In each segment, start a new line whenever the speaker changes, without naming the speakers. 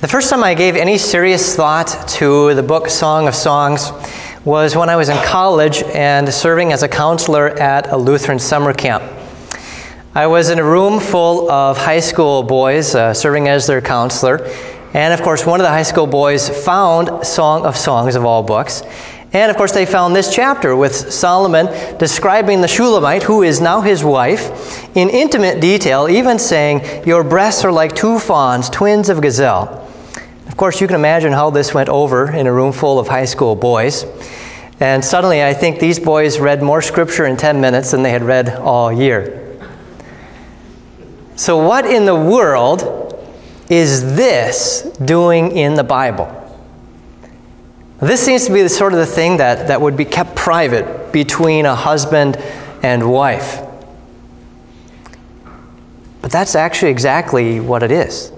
The first time I gave any serious thought to the book Song of Songs was when I was in college and serving as a counselor at a Lutheran summer camp. I was in a room full of high school boys uh, serving as their counselor, and of course, one of the high school boys found Song of Songs of all books. And of course, they found this chapter with Solomon describing the Shulamite, who is now his wife, in intimate detail, even saying, Your breasts are like two fawns, twins of gazelle. Of course, you can imagine how this went over in a room full of high school boys. And suddenly, I think these boys read more scripture in 10 minutes than they had read all year. So, what in the world is this doing in the Bible? This seems to be the sort of the thing that, that would be kept private between a husband and wife. But that's actually exactly what it is.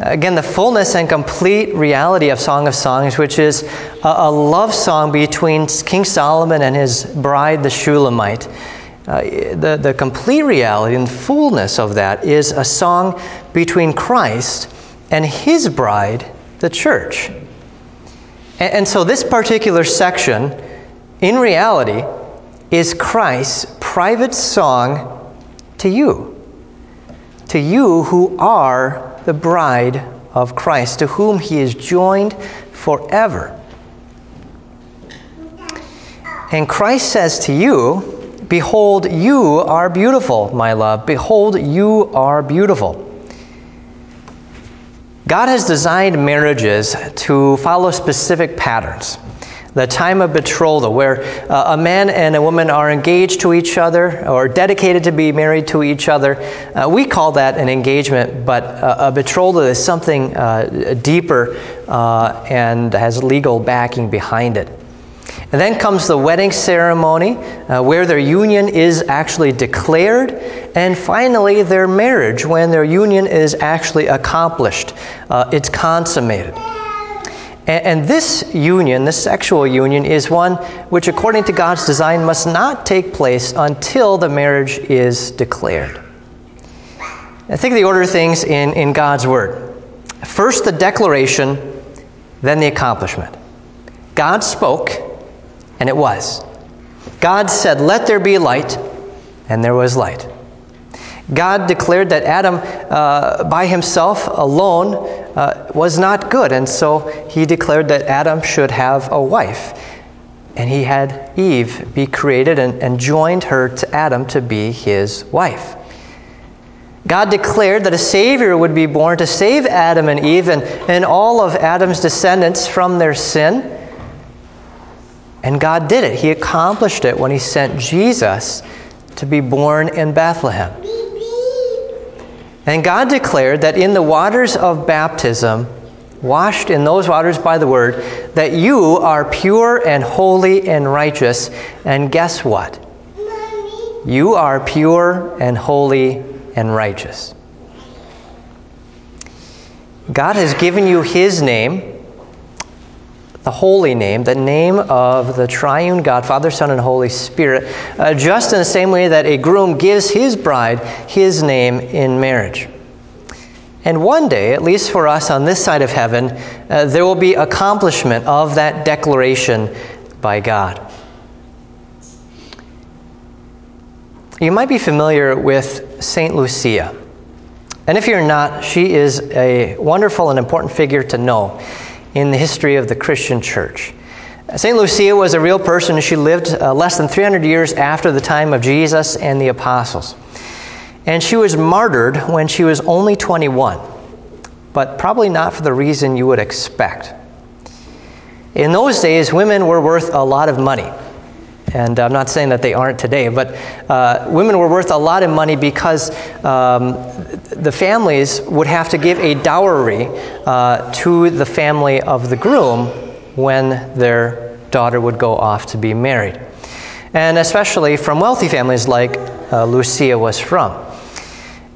Again, the fullness and complete reality of Song of Songs, which is a, a love song between King Solomon and his bride, the Shulamite. Uh, the, the complete reality and fullness of that is a song between Christ and his bride, the church. And, and so, this particular section, in reality, is Christ's private song to you. To you who are the bride of Christ, to whom he is joined forever. And Christ says to you, Behold, you are beautiful, my love. Behold, you are beautiful. God has designed marriages to follow specific patterns the time of betrothal, where uh, a man and a woman are engaged to each other or dedicated to be married to each other. Uh, we call that an engagement, but uh, a betrothal is something uh, deeper uh, and has legal backing behind it. And then comes the wedding ceremony, uh, where their union is actually declared, and finally their marriage, when their union is actually accomplished, it's consummated. And, this union, this sexual union, is one which, according to God's design, must not take place until the marriage is declared. I think of the order of things in, in God's Word. First, the declaration, then the accomplishment. God spoke, and it was. God said, Let there be light, and there was light. God declared that Adam, uh, by himself alone, uh, was not good, and so he declared that Adam should have a wife. And he had Eve be created and, and joined her to Adam to be his wife. God declared that a Savior would be born to save Adam and Eve and, and all of Adam's descendants from their sin. And God did it. He accomplished it when He sent Jesus to be born in Bethlehem. And God declared that in the waters of baptism, washed in those waters by the word, that you are pure and holy and righteous. And guess what? You are pure and holy and righteous. God has given you His name the holy name, the name of the triune God, Father, Son, and Holy Spirit, uh, just in the same way that a groom gives his bride his name in marriage. And one day, at least for us on this side of heaven, uh, there will be accomplishment of that declaration by God. You might be familiar with St. Lucia. And if you're not, she is a wonderful and important figure to know in the history of the Christian church. St. Lucia was a real person. She lived uh, less than 300 years after the time of Jesus and the apostles. And she was martyred when she was only 21, but probably not for the reason you would expect. In those days, women were worth a lot of money. And I'm not saying that they aren't today, but uh, women were worth a lot of money because um, the families would have to give a dowry uh, to the family of the groom when their daughter would go off to be married. And especially from wealthy families like uh, Lucia was from.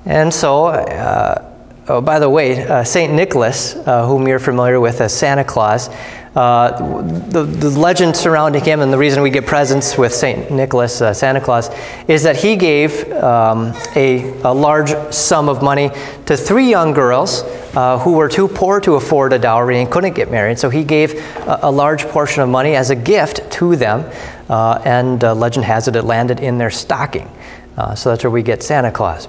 And so, uh, oh, by the way, uh, St. Nicholas, uh, whom you're familiar with as Santa Claus, Uh, the, the legend surrounding him, and the reason we get presents with St. Nicholas, uh, Santa Claus, is that he gave um, a, a, large sum of money to three young girls uh, who were too poor to afford a dowry and couldn't get married. So he gave a, a large portion of money as a gift to them, uh, and uh, legend has it it landed in their stocking. So that's where we get Santa Claus.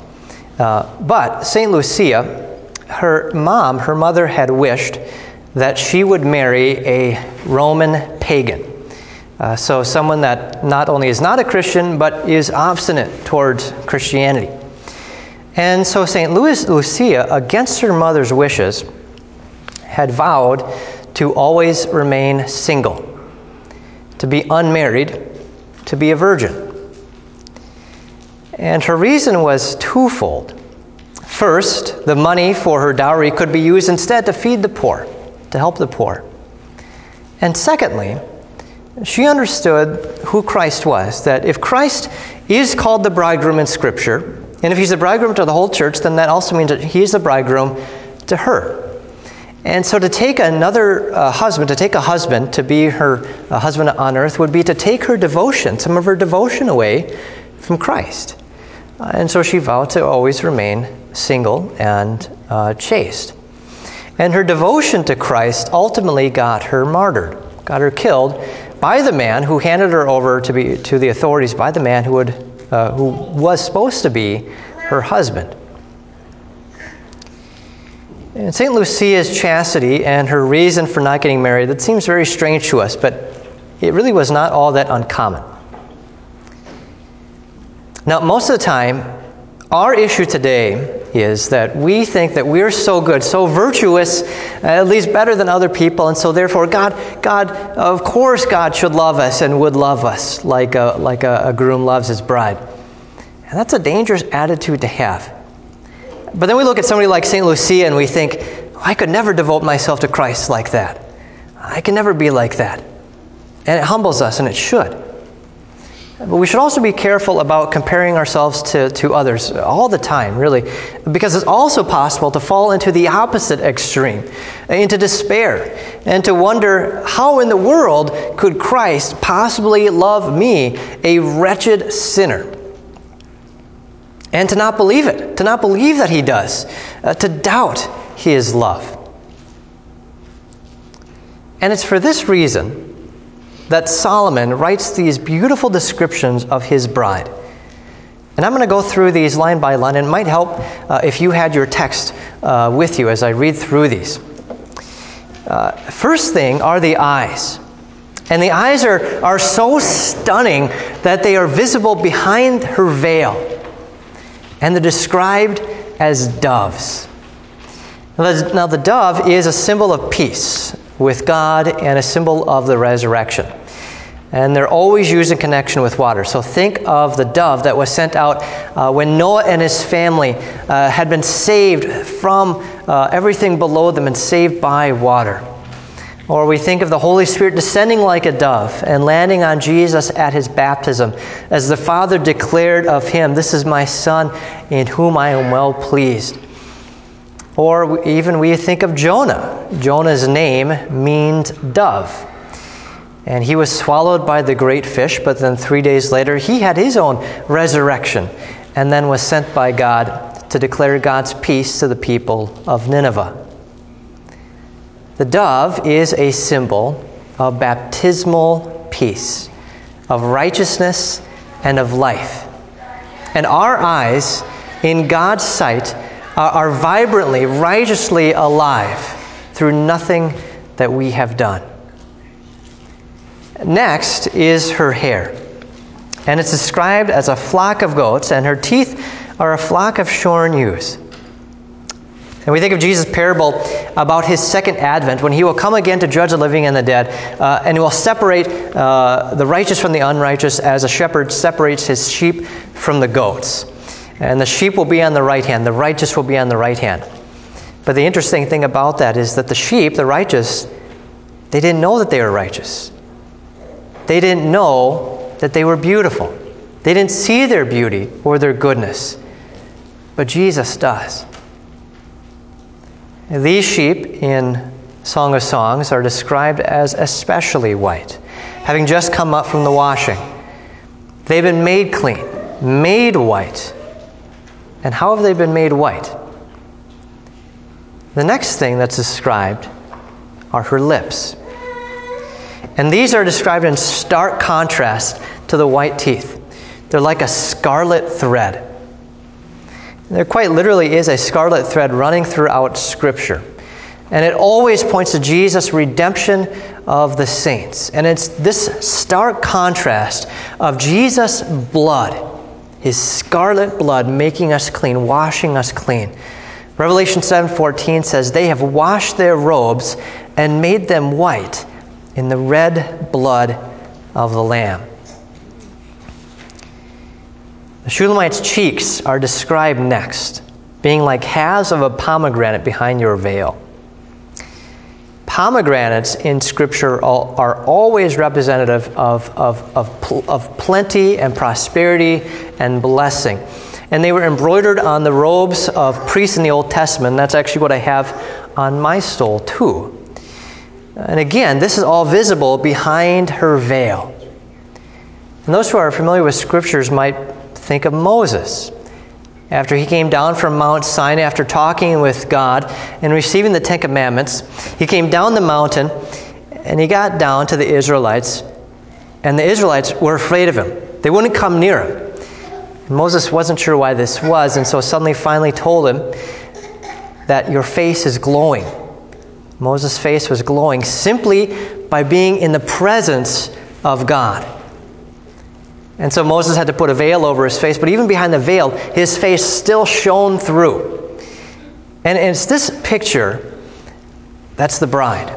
but St. Lucia, her mom, her mother had wished that she would marry a Roman pagan. Uh, so, someone that not only is not a Christian, but is obstinate towards Christianity. And so, St. Louis, Lucia, against her mother's wishes, had vowed to always remain single, to be unmarried, to be a virgin. And her reason was twofold. First, the money for her dowry could be used instead to feed the poor to help the poor. And secondly, she understood who Christ was, that if Christ is called the bridegroom in Scripture, and if he's the bridegroom to the whole church, then that also means that he's the bridegroom to her. And so to take another uh, husband, to take a husband to be her uh, husband on earth, would be to take her devotion, some of her devotion away from Christ. Uh, and so she vowed to always remain single and uh, chaste. And her devotion to Christ ultimately got her martyred, got her killed by the man who handed her over to, be, to the authorities, by the man who, would, uh, who was supposed to be her husband. And St. Lucia's chastity and her reason for not getting married, that seems very strange to us, but it really was not all that uncommon. Now, most of the time, our issue today is that we think that we're so good, so virtuous, at least better than other people, and so therefore God, God, of course, God should love us and would love us like a, like a, a groom loves his bride. And that's a dangerous attitude to have. But then we look at somebody like St. Lucia and we think, oh, I could never devote myself to Christ like that. I can never be like that. And it humbles us, and it should. But we should also be careful about comparing ourselves to, to others all the time, really, because it's also possible to fall into the opposite extreme, into despair, and to wonder how in the world could Christ possibly love me, a wretched sinner? And to not believe it, to not believe that He does, uh, to doubt His love. And it's for this reason that Solomon writes these beautiful descriptions of his bride. And I'm going to go through these line by line, and it might help uh, if you had your text uh, with you as I read through these. Uh, first thing are the eyes. And the eyes are, are so stunning that they are visible behind her veil. And they're described as doves. Now, the dove is a symbol of peace with God and a symbol of the resurrection. And they're always used in connection with water. So think of the dove that was sent out uh, when Noah and his family uh, had been saved from uh, everything below them and saved by water. Or we think of the Holy Spirit descending like a dove and landing on Jesus at his baptism, as the Father declared of him, This is my Son in whom I am well pleased. Or even we think of Jonah. Jonah's name means dove. And he was swallowed by the great fish, but then three days later, he had his own resurrection and then was sent by God to declare God's peace to the people of Nineveh. The dove is a symbol of baptismal peace, of righteousness, and of life. And our eyes, in God's sight, are vibrantly, righteously alive through nothing that we have done. Next is her hair. And it's described as a flock of goats, and her teeth are a flock of shorn ewes. And we think of Jesus' parable about his second advent when he will come again to judge the living and the dead, uh, and he will separate uh, the righteous from the unrighteous as a shepherd separates his sheep from the goats. And the sheep will be on the right hand, the righteous will be on the right hand. But the interesting thing about that is that the sheep, the righteous, they didn't know that they were righteous. They didn't know that they were beautiful. They didn't see their beauty or their goodness. But Jesus does. These sheep in Song of Songs, are described as especially white, having just come up from the washing. They've been made clean, made white. And how have they been made white? The next thing that's described are her lips. And these are described in stark contrast to the white teeth. They're like a scarlet thread. There quite literally is a scarlet thread running throughout Scripture. And it always points to Jesus' redemption of the saints. And it's this stark contrast of Jesus' blood, his scarlet blood, making us clean, washing us clean. Revelation 7:14 says, "They have washed their robes and made them white in the red blood of the Lamb." The Shulamite's cheeks are described next, being like halves of a pomegranate behind your veil. Pomegranates in Scripture are always representative of, of, of, of plenty and prosperity and blessing. And they were embroidered on the robes of priests in the Old Testament. That's actually what I have on my stole, too. And again, this is all visible behind her veil. And those who are familiar with scriptures might think of Moses. After he came down from Mount Sinai, after talking with God and receiving the Ten Commandments, he came down the mountain and he got down to the Israelites, and the Israelites were afraid of him. They wouldn't come near him. Moses wasn't sure why this was, and so suddenly finally told him that your face is glowing. Moses' face was glowing simply by being in the presence of God. And so Moses had to put a veil over his face, but even behind the veil, his face still shone through. And it's this picture that's the bride.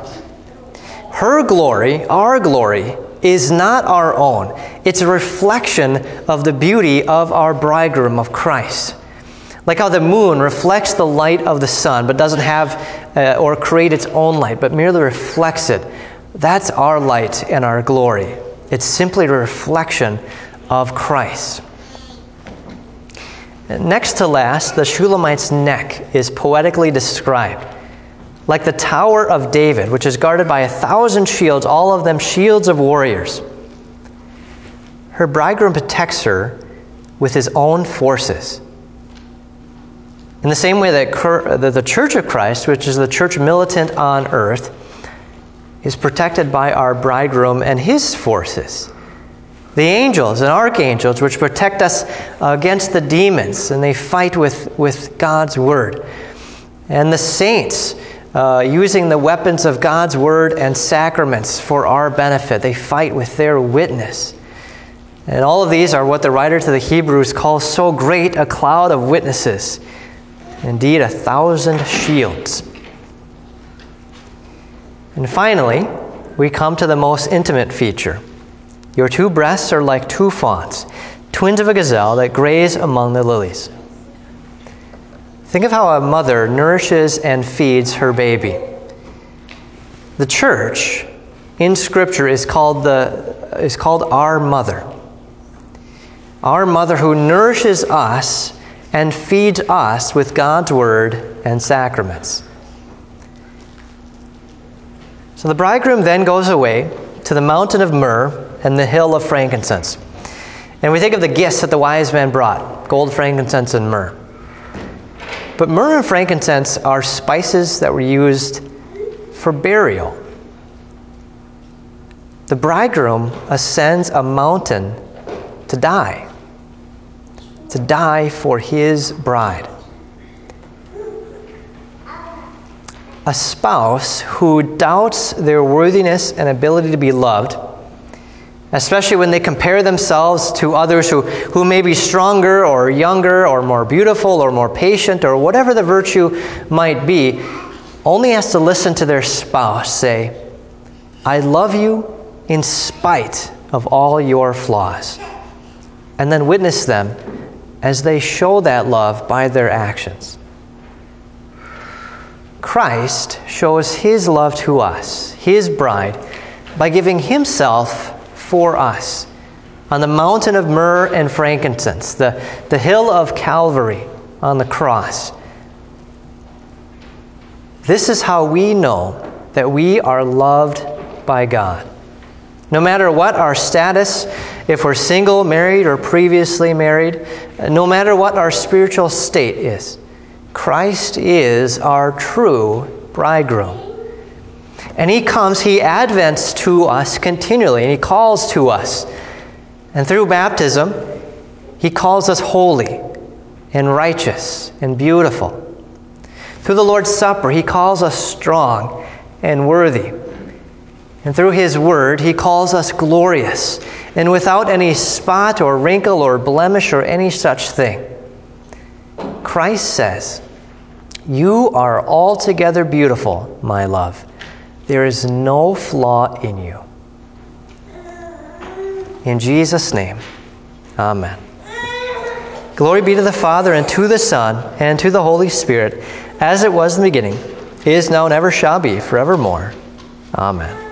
Her glory, our glory, is not our own. It's a reflection of the beauty of our bridegroom, of Christ. Like how the moon reflects the light of the sun, but doesn't have uh, or create its own light, but merely reflects it. That's our light and our glory. It's simply a reflection of Christ. Next to last, the Shulamite's neck is poetically described. Like the Tower of David, which is guarded by a thousand shields, all of them shields of warriors. Her bridegroom protects her with his own forces. In the same way that the Church of Christ, which is the church militant on earth, is protected by our bridegroom and his forces. The angels and archangels, which protect us against the demons, and they fight with, with God's word. And the saints, uh, using the weapons of God's word and sacraments for our benefit, they fight with their witness. And all of these are what the writer to the Hebrews calls so great a cloud of witnesses. Indeed, a thousand shields. And finally, we come to the most intimate feature. Your two breasts are like two fawns, twins of a gazelle that graze among the lilies. Think of how a mother nourishes and feeds her baby. The church in Scripture is called, the, is called our mother. Our mother who nourishes us and feeds us with God's word and sacraments. So the bridegroom then goes away to the mountain of myrrh and the hill of frankincense. And we think of the gifts that the wise men brought gold, frankincense, and myrrh. But myrrh and frankincense are spices that were used for burial. The bridegroom ascends a mountain to die to die for his bride. A spouse who doubts their worthiness and ability to be loved, especially when they compare themselves to others who, who may be stronger or younger or more beautiful or more patient or whatever the virtue might be, only has to listen to their spouse say, I love you in spite of all your flaws. And then witness them as they show that love by their actions. Christ shows his love to us, his bride, by giving himself for us on the mountain of myrrh and frankincense, the, the hill of Calvary on the cross. This is how we know that we are loved by God. No matter what our status, if we're single, married, or previously married, no matter what our spiritual state is, Christ is our true bridegroom. And he comes, he advents to us continually, and he calls to us. And through baptism, he calls us holy and righteous and beautiful. Through the Lord's Supper, he calls us strong and worthy. And through his word, he calls us glorious and without any spot or wrinkle or blemish or any such thing. Christ says, You are altogether beautiful, my love. There is no flaw in you. In Jesus' name, amen. Glory be to the Father, and to the Son, and to the Holy Spirit, as it was in the beginning, is now, and ever shall be, forevermore. Amen.